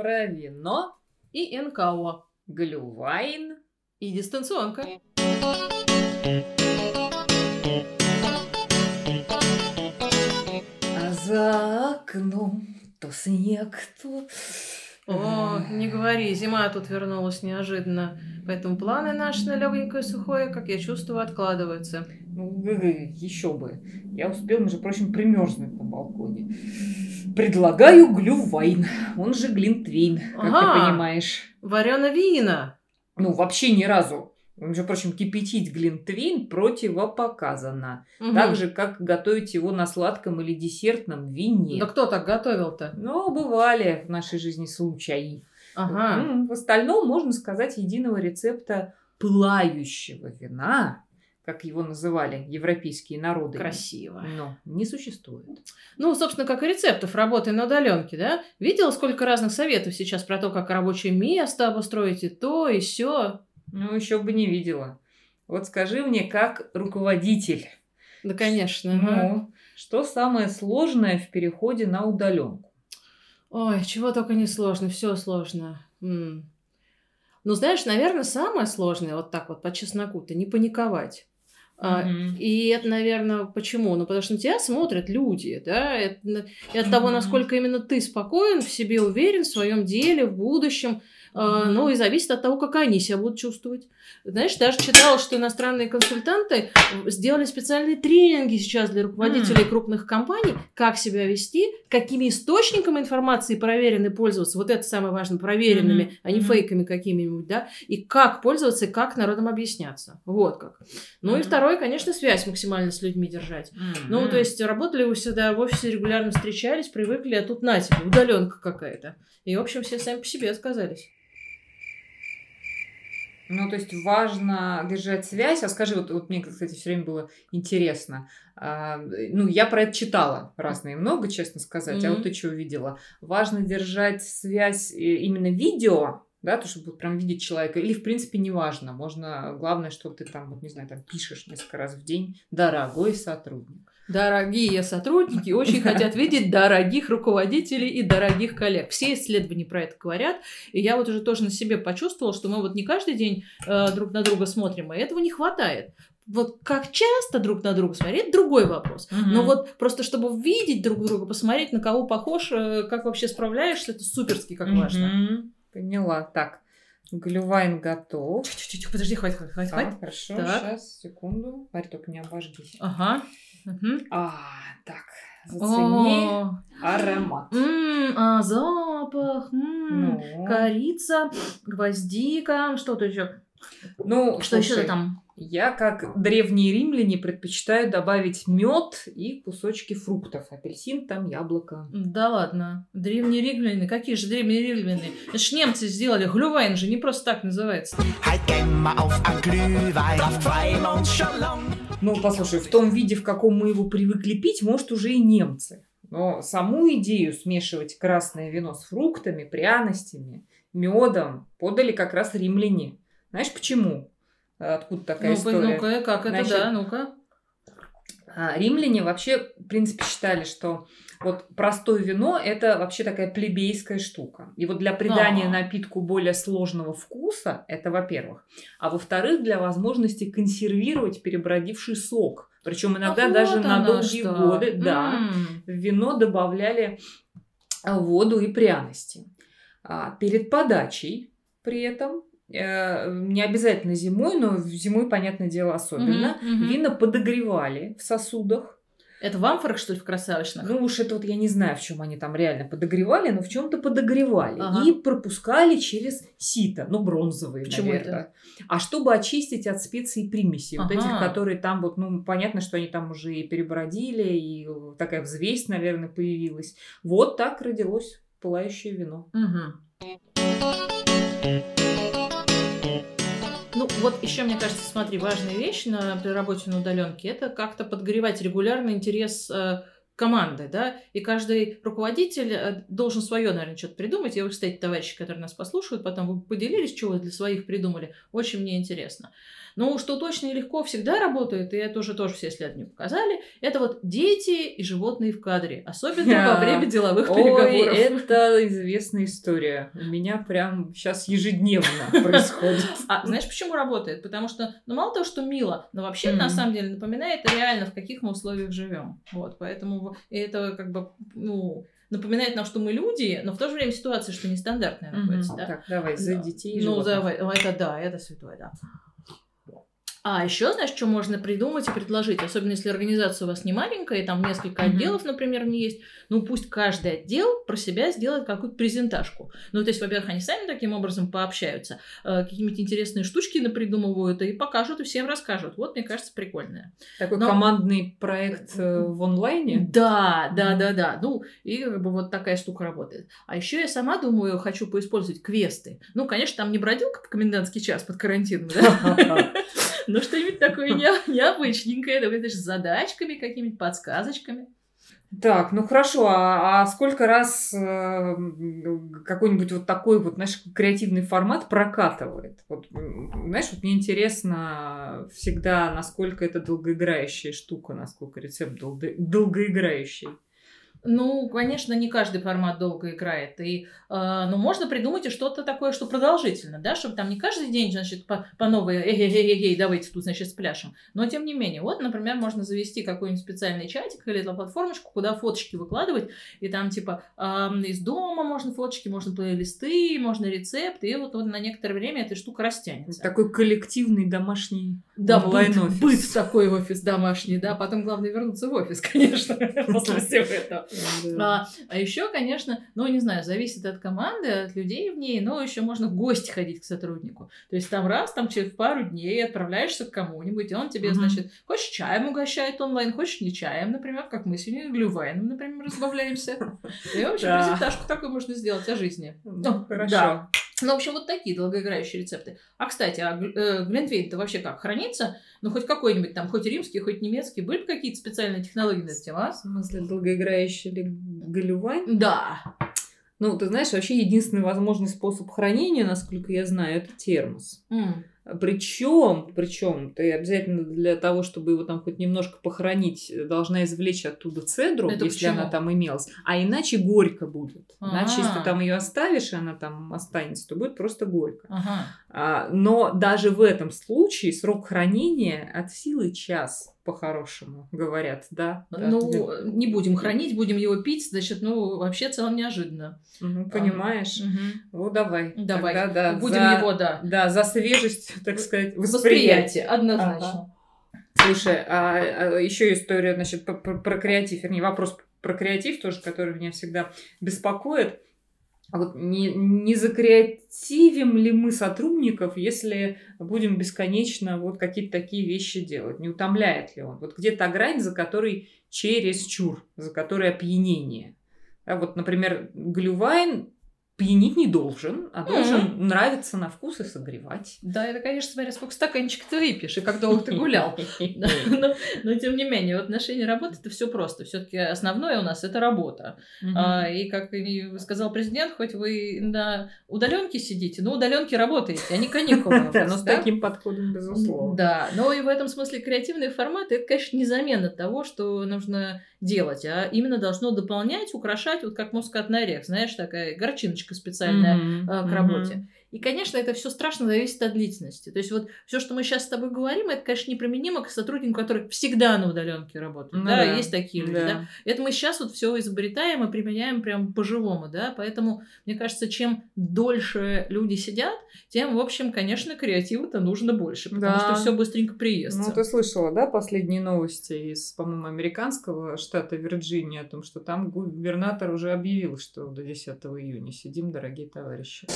про вино и НКО. Глювайн и дистанционка. А за окном то снег, то... О, не говори, зима тут вернулась неожиданно. Поэтому планы наши на легенькое сухое, как я чувствую, откладываются. Ну, еще бы. Я успел, между прочим, примерзнуть на балконе. Предлагаю глювайн, он же глинтвейн, как ага, ты понимаешь. Варено вина. Ну, вообще ни разу. Между прочим, кипятить глинтвейн противопоказано. Угу. Так же, как готовить его на сладком или десертном вине. Да кто так готовил-то? Ну, бывали в нашей жизни случаи. Ага. В остальном, можно сказать, единого рецепта пылающего вина как его называли европейские народы. Красиво. Но не существует. Ну, собственно, как и рецептов работы на удаленке, да? Видела, сколько разных советов сейчас про то, как рабочее место обустроить и то, и все. Ну, еще бы не видела. Вот скажи мне, как руководитель. Да, конечно. Ну, что самое сложное в переходе на удаленку? Ой, чего только не сложно, все сложно. М. Ну, знаешь, наверное, самое сложное, вот так вот по чесноку-то, не паниковать. Uh-huh. И это, наверное, почему? Ну, потому что на тебя смотрят люди, да, и от uh-huh. того, насколько именно ты спокоен, в себе уверен, в своем деле, в будущем. Ну и зависит от того, как они себя будут чувствовать. Знаешь, даже читала, что иностранные консультанты сделали специальные тренинги сейчас для руководителей крупных компаний, как себя вести, какими источниками информации проверены пользоваться. Вот это самое важное, проверенными, а не фейками какими-нибудь, да, и как пользоваться, и как народом объясняться. Вот как. Ну и второе, конечно, связь максимально с людьми держать. Ну, то есть работали вы сюда в офисе, регулярно встречались, привыкли, а тут на тебе, удаленка какая-то. И, в общем, все сами по себе отказались. Ну, то есть важно держать связь. А скажи, вот, вот мне, кстати, все время было интересно. А, ну, я про это читала разные много, честно сказать. Mm-hmm. А вот ты что увидела? Важно держать связь э, именно видео, да, то, чтобы прям видеть человека, или, в принципе, неважно. Можно, главное, что ты там, вот, не знаю, там пишешь несколько раз в день, дорогой сотрудник. Дорогие сотрудники очень хотят видеть дорогих руководителей и дорогих коллег. Все исследования про это говорят. И я вот уже тоже на себе почувствовала, что мы вот не каждый день э, друг на друга смотрим, и этого не хватает. Вот как часто друг на друга смотреть, другой вопрос. Угу. Но вот просто чтобы видеть друг друга, посмотреть, на кого похож, э, как вообще справляешься, это суперски как угу. важно. Поняла. Так, Глювайн готов. Чуть-чуть, подожди, хватит, хватит, хватит. А, хорошо, так. сейчас, секунду. Парь, только не обожгись. Ага. Угу. А, так, зацени О, аромат. М-м, а, запах. М-м, ну. Корица, гвоздика, что-то еще. Ну, что еще там? Я, как древние римляне, предпочитаю добавить мед и кусочки фруктов. Апельсин, там яблоко. Да ладно. Древние римляне? Какие же древние римляне? Это ж немцы сделали. Глювайн же не просто так называется. Ну, послушай, в том виде, в каком мы его привыкли пить, может, уже и немцы. Но саму идею смешивать красное вино с фруктами, пряностями, медом подали как раз римляне. Знаешь почему? Откуда такая ну история? Ну-ка, как это, Значит, да, ну-ка. А, римляне вообще, в принципе, считали, что вот простое вино – это вообще такая плебейская штука. И вот для придания А-а-а. напитку более сложного вкуса – это во-первых. А во-вторых, для возможности консервировать перебродивший сок. Причем иногда а даже вот на долгие что. годы да, м-м. в вино добавляли воду и пряности. А перед подачей при этом не обязательно зимой, но зимой, понятное дело, особенно. Mm-hmm, mm-hmm. Вина подогревали в сосудах. Это в амфорах, что ли, в красавичных? Ну уж это вот я не знаю, в чем они там реально подогревали, но в чем-то подогревали. Ага. И пропускали через сито, ну бронзовые, Почему наверное. это? А чтобы очистить от специй и примесей, ага. вот этих, которые там вот, ну понятно, что они там уже и перебродили, и такая взвесь, наверное, появилась. Вот так родилось пылающее вино. Угу. Ну, вот еще, мне кажется, смотри, важная вещь на, при работе на удаленке это как-то подогревать регулярно интерес э, команды, да, и каждый руководитель э, должен свое, наверное, что-то придумать. Вы, кстати, товарищи, которые нас послушают, потом вы поделились, что вы для своих придумали. Очень мне интересно. Ну, что точно и легко всегда работает, и это уже тоже все исследования показали, это вот дети и животные в кадре, особенно во время деловых переговоров. это известная история. У меня прям сейчас ежедневно происходит. А знаешь, почему работает? Потому что, ну, мало того, что мило, но вообще, на самом деле, напоминает реально, в каких мы условиях живем. Вот, поэтому это как бы, ну, напоминает нам, что мы люди, но в то же время ситуация, что нестандартная находится. Да? Так, давай, за детей. Ну, давай, это да, это святое, да. А еще, знаешь, что можно придумать и предложить, особенно если организация у вас не маленькая, и там несколько отделов, например, не есть, ну пусть каждый отдел про себя сделает какую-то презентажку. Ну, то есть, во-первых, они сами таким образом пообщаются, э, какие-нибудь интересные штучки напридумывают и покажут, и всем расскажут. Вот, мне кажется, прикольное. Такой Но... командный проект э, в онлайне? Да, да, да, да. Ну, и как бы вот такая штука работает. А еще я сама думаю, хочу поиспользовать квесты. Ну, конечно, там не бродилка в комендантский час под карантином, да? Ну, что-нибудь такое необычненькое, давай, знаешь, с задачками, какими-нибудь подсказочками. Так, ну хорошо, а, а сколько раз э, какой-нибудь вот такой вот, знаешь, креативный формат прокатывает? Вот, знаешь, вот мне интересно всегда, насколько это долгоиграющая штука, насколько рецепт долго, долгоиграющий. Ну, конечно, не каждый формат долго играет. И, э, ну, можно придумать и что-то такое, что продолжительно, да, чтобы там не каждый день, значит, по, по новой, эй-эй-эй, давайте тут, значит, спляшем. Но, тем не менее, вот, например, можно завести какой-нибудь специальный чатик или платформочку, куда фоточки выкладывать, и там, типа, э, из дома можно фоточки, можно плейлисты, можно рецепты, и вот, вот на некоторое время эта штука растянется. Такой коллективный домашний да, онлайн-офис. Быт, быт такой офис домашний, да, потом главное вернуться в офис, конечно, после всего этого. А, а еще, конечно, ну, не знаю, зависит от команды, от людей в ней, но еще можно в гости ходить к сотруднику. То есть там раз, там через пару дней отправляешься к кому-нибудь, и он тебе, значит, хочешь чаем угощает онлайн, хочешь не чаем, например, как мы сегодня глювайном, например, разбавляемся. И вообще презентажку такую можно сделать о жизни. Ну, хорошо. Ну, в общем, вот такие долгоиграющие рецепты. А, кстати, а э, Глинтвейн-то вообще как, хранится? Ну, хоть какой-нибудь там, хоть римский, хоть немецкий. Были бы какие-то специальные технологии на эту тему, а? В смысле, долгоиграющий ли галювайн? Да. Ну, ты знаешь, вообще единственный возможный способ хранения, насколько я знаю, это термос. Mm. Причем, причем ты обязательно для того, чтобы его там хоть немножко похоронить, должна извлечь оттуда цедру, Это если почему? она там имелась. А иначе горько будет. А-а-а. Иначе, если ты там ее оставишь, и она там останется, то будет просто горько. Ага. А, но даже в этом случае срок хранения от силы час по-хорошему, говорят, да? Ну, да. не будем хранить, будем его пить, значит, ну, вообще целом неожиданно. Угу, понимаешь? Угу. Ну, давай. Давай. Тогда, да, будем за, его, да. Да, за свежесть, так сказать, восприятия. Восприятие, однозначно. Ага. Слушай, а, а еще история, значит, про, про креатив, вернее, вопрос про креатив тоже, который меня всегда беспокоит. А вот не, не закреативим ли мы сотрудников, если будем бесконечно вот какие-то такие вещи делать? Не утомляет ли он? Вот где то грань, за которой через чур, за которой опьянение. А вот, например, Глювайн пьянить не должен, а должен mm-hmm. нравиться на вкус и согревать. Да, это, конечно, смотря сколько стаканчик ты выпьешь и как долго ты гулял. Но, тем не менее, в отношении работы это все просто. Все-таки основное у нас это работа. А, и как сказал президент, хоть вы на удаленке сидите, но удаленке работаете, а не каникулы. Но с таким подходом, безусловно. Да, но и в этом смысле креативные форматы, это, конечно, незамена того, что нужно делать, а именно должно дополнять, украшать, вот как мускатный орех, знаешь, такая горчиночка специальная mm-hmm. к работе. Mm-hmm. И, конечно, это все страшно зависит от длительности. То есть вот все, что мы сейчас с тобой говорим, это, конечно, неприменимо к сотруднику, который всегда на удаленке работает. Ну, да, да, есть такие люди. Да. Да? Это мы сейчас вот все изобретаем и применяем прям по-живому, да. Поэтому, мне кажется, чем дольше люди сидят, тем, в общем, конечно, креатива-то нужно больше, потому да. что все быстренько приестся. Ну, ты слышала, да, последние новости из, по-моему, американского штата Вирджиния о том, что там губернатор уже объявил, что до 10 июня сидим, дорогие товарищи.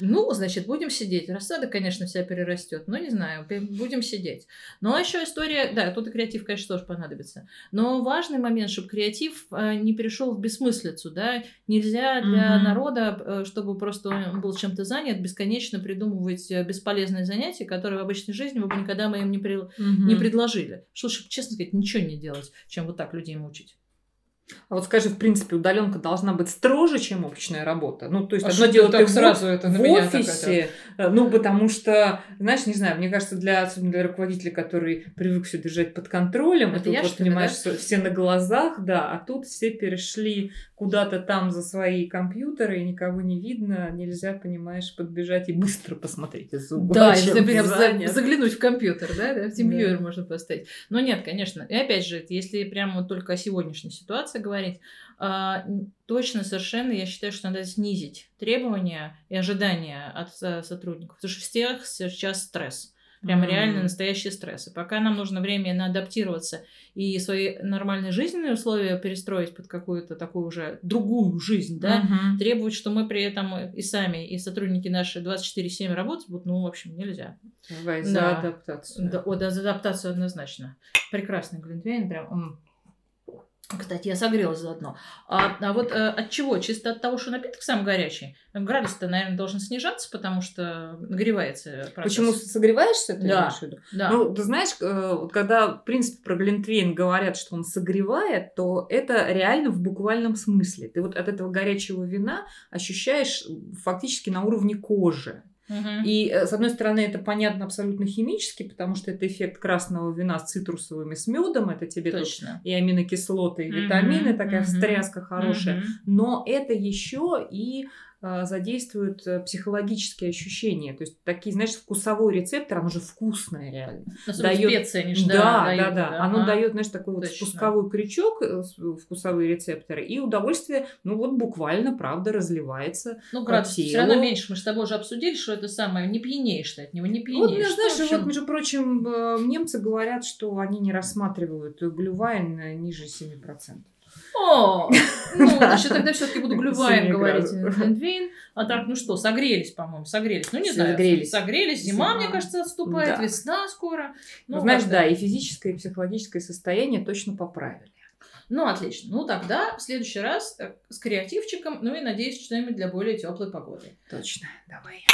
Ну, значит, будем сидеть. Рассада, конечно, вся перерастет, но не знаю, будем сидеть. Ну, а еще история, да, тут и креатив, конечно, тоже понадобится. Но важный момент, чтобы креатив э, не перешел в бессмыслицу, да, нельзя для угу. народа, э, чтобы просто он был чем-то занят, бесконечно придумывать э, бесполезные занятия, которые в обычной жизни вы бы никогда мы им не, при... угу. не предложили. Что, чтобы, честно сказать, ничего не делать, чем вот так людей мучить. А вот скажи, в принципе, удаленка должна быть строже, чем офисная работа. Ну, то есть, А одно дело, ты так в- сразу это на в меня так офисе, э, ну, потому что, знаешь, не знаю, мне кажется, для, особенно для руководителя, который привык все держать под контролем, Это и тут я, вот, что понимаешь, да? все- все на глазах, да, а тут все перешли куда-то там за свои компьютеры, и никого не видно, нельзя, понимаешь, подбежать и быстро посмотреть из угла. Да, если за- занят. заглянуть в компьютер, да, да, в TeamViewer Да. можно поставить. Но нет, конечно. И опять же, если прямо вот только о сегодняшней ситуации говорить, а, н- точно совершенно я считаю, что надо снизить требования и ожидания от э, сотрудников, потому что всех сейчас стресс. Прям Мгм. реально настоящий стресс. И пока нам нужно время на адаптироваться и свои нормальные жизненные условия перестроить под какую-то такую уже другую жизнь, да, Мгм. требовать, что мы при этом и сами, и сотрудники наши 24-7 работать будут, ну, в общем, нельзя. Давай за Да. адаптацию. Да, о, да, за адаптацию однозначно. Прекрасный Глинтвейн, прям. Кстати, я согрелась заодно. А, а вот э, от чего? Чисто от того, что напиток сам горячий. Градус-то, наверное, должен снижаться, потому что нагревается процесс. Почему согреваешься, ты Да. имеешь в виду? Да. Ну, ты знаешь, э, вот когда, в принципе, про Глинтвейн говорят, что он согревает, то это реально в буквальном смысле. Ты вот от этого горячего вина ощущаешь фактически на уровне кожи. И, э, с одной стороны, это понятно абсолютно химически, потому что это эффект красного вина с цитрусовыми, с медом. Это тебе Точно. и аминокислоты, и витамины, такая мгм, встряска хорошая. Но это еще и задействует э, психологические ощущения. То есть такие, знаешь, вкусовой рецептор, оно же вкусное реально. Особенно Даёт- специи, они ж, да, да, да, дают, да. Оно ага. дает, знаешь, такой вот Точно. спусковой крючок, э, с- вкусовые рецепторы, и удовольствие, ну вот буквально, правда, разливается. Ну, градус все равно меньше. Мы с тобой уже обсудили, что это самое. Не пьянеешь ты от него, не Вот, пьянеешь. ну, знаешь, общем, вот, между прочим, э, немцы говорят, что они не рассматривают глювайн э, ниже 7%. О, ну, значит, тогда все-таки буду глюваем говорить. градусов. Глинтвейн. А так, ну что, согрелись, по-моему, согрелись. Ну, не знаю. Согрелись. Согрелись. Зима, мне кажется, отступает. Весна скоро. Ну, Ну, знаешь, да, и физическое, и психологическое состояние точно поправили. Ну, отлично. Ну, тогда в следующий раз э, с креативчиком, ну и, надеюсь, что-нибудь для более теплой погоды. Точно, давай.